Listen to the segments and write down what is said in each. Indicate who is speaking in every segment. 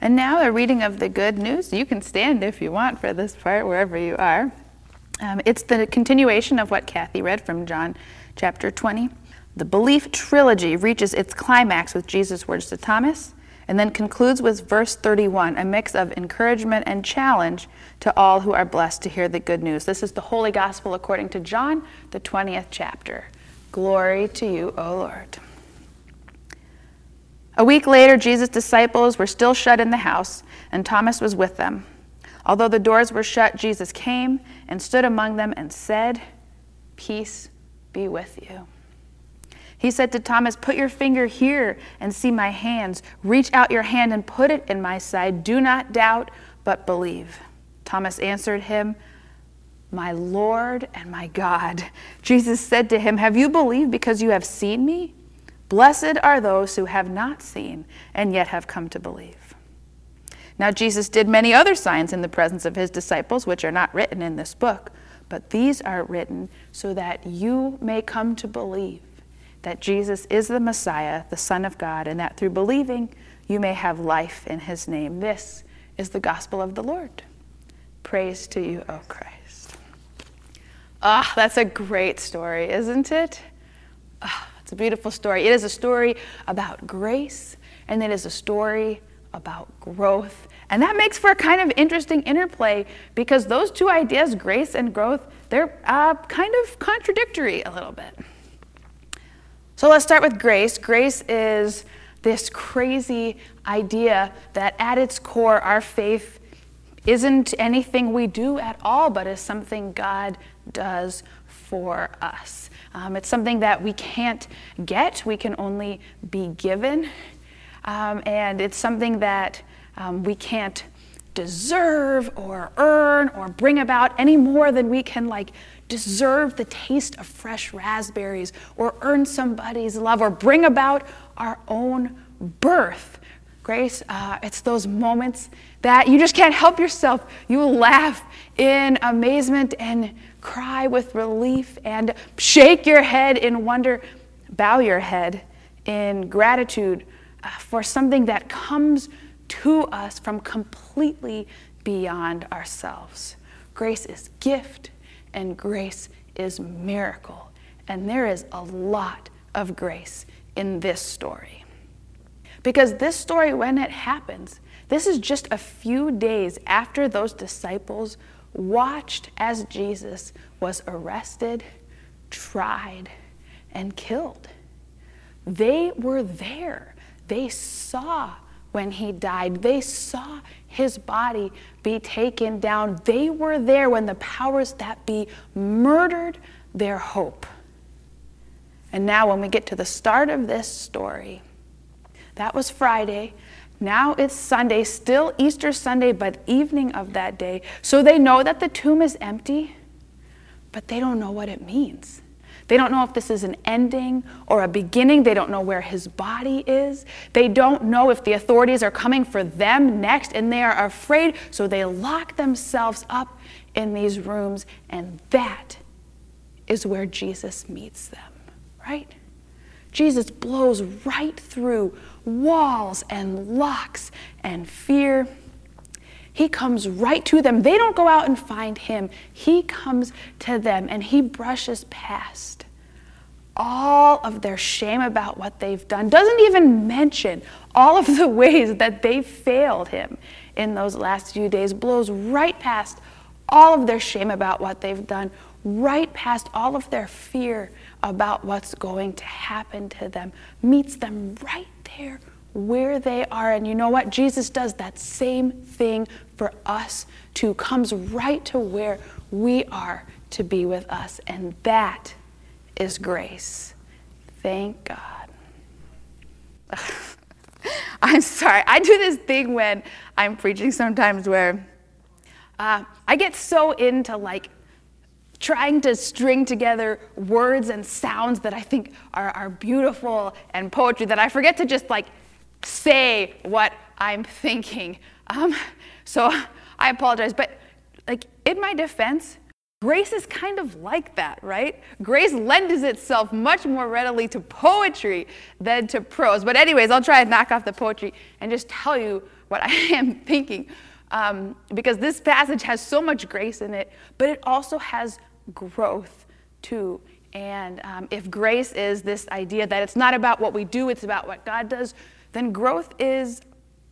Speaker 1: And now a reading of the good news. You can stand if you want for this part, wherever you are. Um, it's the continuation of what Kathy read from John chapter 20. The belief trilogy reaches its climax with Jesus' words to Thomas and then concludes with verse 31, a mix of encouragement and challenge to all who are blessed to hear the good news. This is the Holy Gospel according to John, the 20th chapter. Glory to you, O Lord. A week later, Jesus' disciples were still shut in the house, and Thomas was with them. Although the doors were shut, Jesus came and stood among them and said, Peace be with you. He said to Thomas, Put your finger here and see my hands. Reach out your hand and put it in my side. Do not doubt, but believe. Thomas answered him, My Lord and my God. Jesus said to him, Have you believed because you have seen me? Blessed are those who have not seen and yet have come to believe. Now, Jesus did many other signs in the presence of his disciples, which are not written in this book, but these are written so that you may come to believe that Jesus is the Messiah, the Son of God, and that through believing you may have life in his name. This is the gospel of the Lord. Praise to you, O Christ. Ah, that's a great story, isn't it? Ah, it's a beautiful story. It is a story about grace, and it is a story about growth. And that makes for a kind of interesting interplay because those two ideas, grace and growth, they're uh, kind of contradictory a little bit. So let's start with grace. Grace is this crazy idea that at its core, our faith isn't anything we do at all, but is something God does for us. Um, it's something that we can't get, we can only be given. Um, and it's something that um, we can't deserve or earn or bring about any more than we can like deserve the taste of fresh raspberries or earn somebody's love or bring about our own birth grace uh, it's those moments that you just can't help yourself you laugh in amazement and cry with relief and shake your head in wonder, bow your head in gratitude uh, for something that comes to us from completely beyond ourselves. Grace is gift and grace is miracle. And there is a lot of grace in this story. Because this story, when it happens, this is just a few days after those disciples watched as Jesus was arrested, tried, and killed. They were there. They saw when he died. They saw his body be taken down. They were there when the powers that be murdered their hope. And now, when we get to the start of this story, that was Friday. Now it's Sunday, still Easter Sunday, but evening of that day. So they know that the tomb is empty, but they don't know what it means. They don't know if this is an ending or a beginning. They don't know where his body is. They don't know if the authorities are coming for them next, and they are afraid, so they lock themselves up in these rooms, and that is where Jesus meets them, right? Jesus blows right through walls and locks and fear. He comes right to them. They don't go out and find him. He comes to them and he brushes past all of their shame about what they've done. Doesn't even mention all of the ways that they failed him in those last few days. Blows right past all of their shame about what they've done, right past all of their fear about what's going to happen to them, meets them right there where they are. And you know what? Jesus does that same thing for us too, comes right to where we are to be with us. And that is grace. Thank God. I'm sorry. I do this thing when I'm preaching sometimes where uh, I get so into like trying to string together words and sounds that I think are, are beautiful and poetry that I forget to just like say what I'm thinking. Um, so I apologize, but like in my defense, grace is kind of like that, right? Grace lends itself much more readily to poetry than to prose. But anyways, I'll try and knock off the poetry and just tell you what I am thinking um, because this passage has so much grace in it, but it also has growth too. And um, if grace is this idea that it's not about what we do, it's about what God does, then growth is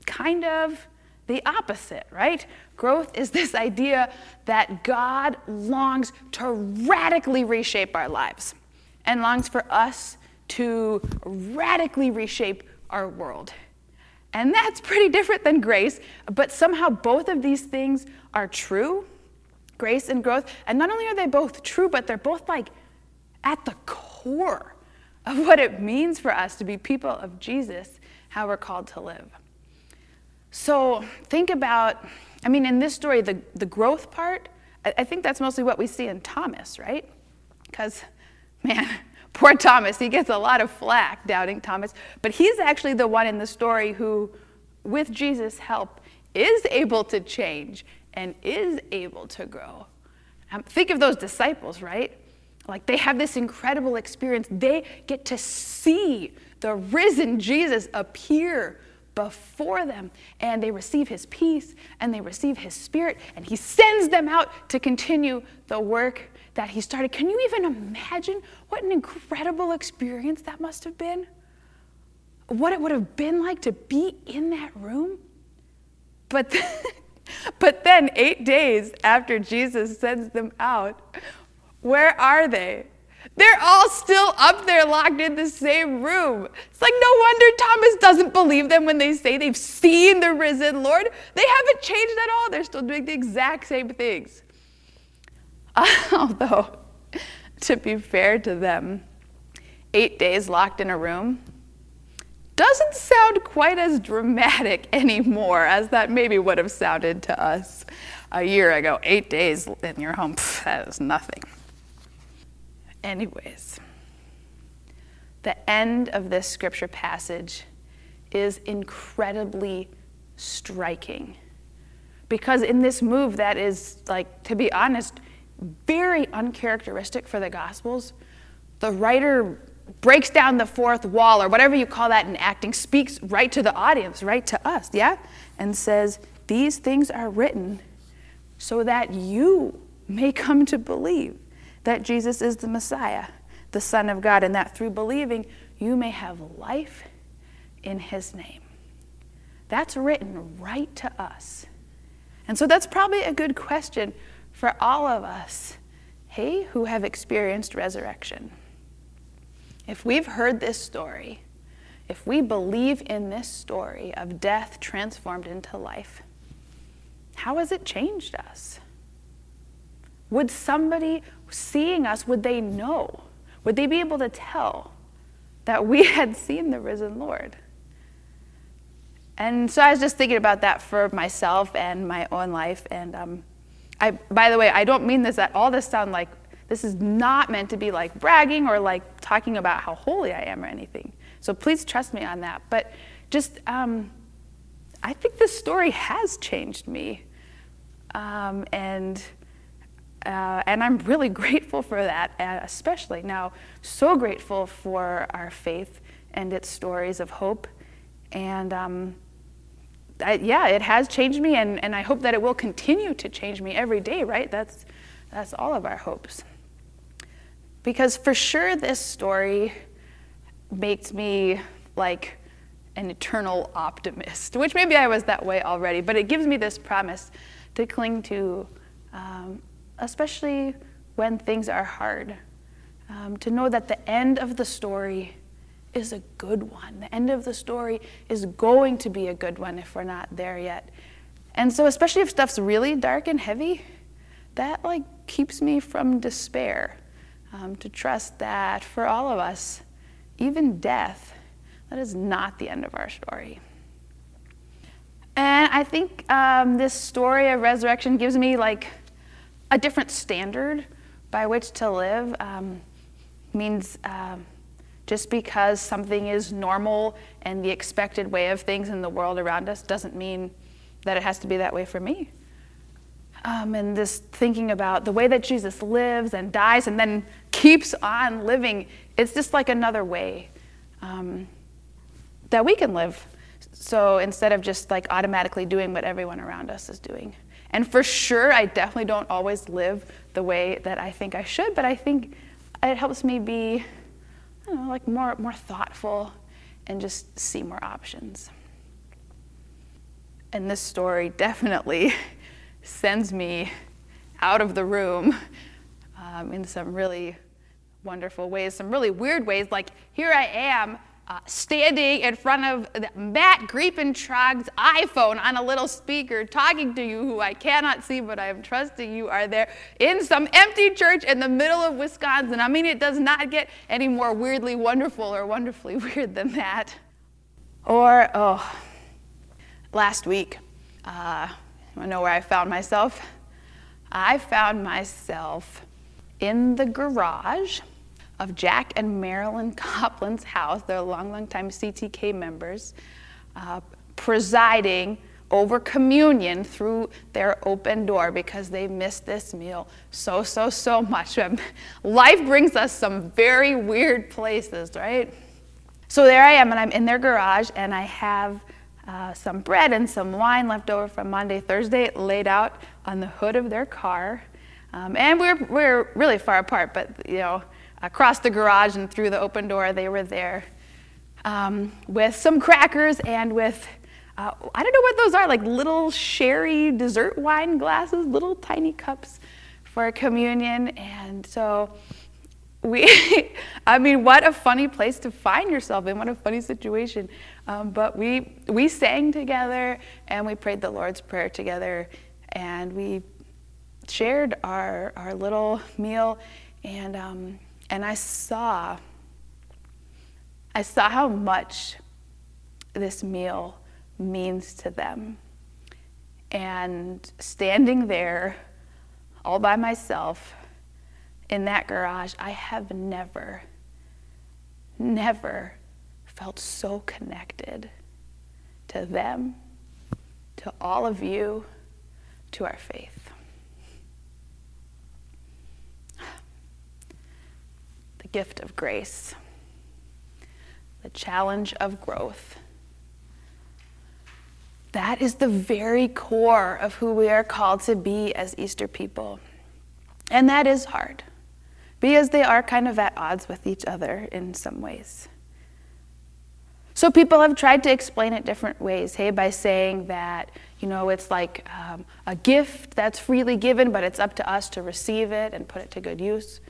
Speaker 1: kind of the opposite, right? Growth is this idea that God longs to radically reshape our lives and longs for us to radically reshape our world. And that's pretty different than grace, but somehow both of these things are true grace and growth. And not only are they both true, but they're both like at the core of what it means for us to be people of Jesus, how we're called to live. So think about, I mean, in this story, the, the growth part, I, I think that's mostly what we see in Thomas, right? Because, man, poor Thomas, he gets a lot of flack, doubting Thomas, but he's actually the one in the story who, with Jesus' help, is able to change and is able to grow. Um, think of those disciples, right? Like they have this incredible experience. They get to see the risen Jesus appear before them, and they receive his peace and they receive his spirit, and he sends them out to continue the work that he started. Can you even imagine what an incredible experience that must have been? What it would have been like to be in that room? But But then, eight days after Jesus sends them out, where are they? They're all still up there locked in the same room. It's like no wonder Thomas doesn't believe them when they say they've seen the risen Lord. They haven't changed at all. They're still doing the exact same things. Although, to be fair to them, eight days locked in a room doesn't sound quite as dramatic anymore as that maybe would have sounded to us a year ago. Eight days in your home, pff, that is nothing. Anyways, the end of this scripture passage is incredibly striking. Because in this move that is, like, to be honest, very uncharacteristic for the Gospels, the writer breaks down the fourth wall or whatever you call that in acting, speaks right to the audience, right to us, yeah? And says, These things are written so that you may come to believe that Jesus is the Messiah, the Son of God, and that through believing you may have life in His name. That's written right to us. And so that's probably a good question for all of us, hey, who have experienced resurrection. If we've heard this story, if we believe in this story of death transformed into life, how has it changed us? Would somebody seeing us, would they know? Would they be able to tell that we had seen the risen Lord? And so I was just thinking about that for myself and my own life. And um, I, by the way, I don't mean this at all to sound like this is not meant to be like bragging or like talking about how holy I am or anything. So please trust me on that. But just, um, I think this story has changed me. Um, and, uh, and I'm really grateful for that, uh, especially now, so grateful for our faith and its stories of hope. And um, I, yeah, it has changed me, and, and I hope that it will continue to change me every day, right? That's, that's all of our hopes. Because for sure, this story makes me like an eternal optimist, which maybe I was that way already, but it gives me this promise to cling to, um, especially when things are hard. Um, to know that the end of the story is a good one. The end of the story is going to be a good one if we're not there yet. And so, especially if stuff's really dark and heavy, that like keeps me from despair um, to trust that for all of us, even death, that is not the end of our story. And I think um, this story of resurrection gives me like a different standard by which to live. Um, means uh, just because something is normal and the expected way of things in the world around us doesn't mean that it has to be that way for me um, and this thinking about the way that Jesus lives and dies and then keeps on living, it's just like another way um, that we can live. so instead of just like automatically doing what everyone around us is doing. And for sure, I definitely don't always live the way that I think I should, but I think it helps me be, I don't know, like more, more thoughtful and just see more options. And this story definitely sends me out of the room um, in some really wonderful ways, some really weird ways. Like, here I am uh, standing in front of Matt Griepentrog's iPhone on a little speaker, talking to you, who I cannot see, but I am trusting you are there in some empty church in the middle of Wisconsin. I mean, it does not get any more weirdly wonderful or wonderfully weird than that. Or, oh, last week, uh, I know where I found myself? I found myself in the garage of Jack and Marilyn Copland's house. They're long, long time CTK members, uh, presiding over communion through their open door because they missed this meal so, so, so much. Life brings us some very weird places, right? So there I am, and I'm in their garage, and I have uh, some bread and some wine left over from Maundy, Thursday laid out on the hood of their car. Um, and we're, we're really far apart, but you know, across the garage and through the open door, they were there um, with some crackers and with, uh, I don't know what those are, like little sherry dessert wine glasses, little tiny cups for communion. And so we, I mean, what a funny place to find yourself in, what a funny situation. Um, but we, we sang together and we prayed the Lord's Prayer together and we shared our, our little meal. And um, and I saw, I saw how much this meal means to them. And standing there all by myself in that garage, I have never, never felt so connected to them, to all of you, to our faith. Gift of grace, the challenge of growth. That is the very core of who we are called to be as Easter people. And that is hard because they are kind of at odds with each other in some ways. So people have tried to explain it different ways, hey, by saying that, you know, it's like um, a gift that's freely given, but it's up to us to receive it and put it to good use.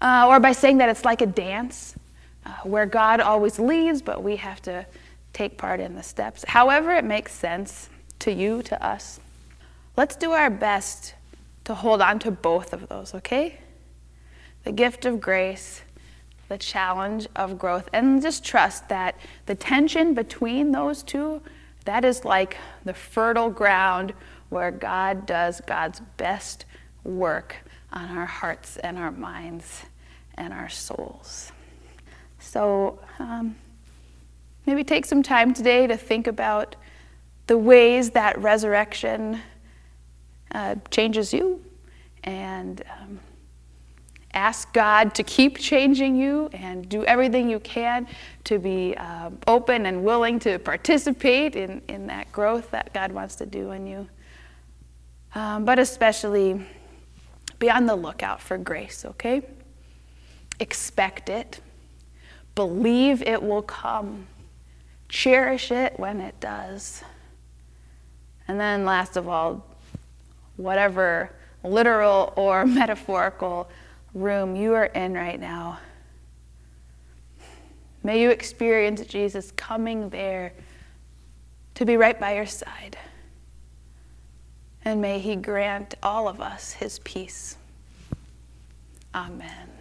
Speaker 1: Uh, or by saying that it's like a dance uh, where God always leads, but we have to take part in the steps. However, it makes sense to you, to us. Let's do our best to hold on to both of those, okay? The gift of grace, the challenge of growth, and just trust that the tension between those two, that is like the fertile ground where God does God's best work on our hearts and our minds and our souls. So um, maybe take some time today to think about the ways that resurrection uh, changes you and um, ask God to keep changing you and do everything you can to be uh, open and willing to participate in, in that growth that God wants to do in you. Um, but especially be on the lookout for grace, okay? Expect it. Believe it will come. Cherish it when it does. And then, last of all, whatever literal or metaphorical room you are in right now, may you experience Jesus coming there to be right by your side. And may he grant all of us his peace. Amen.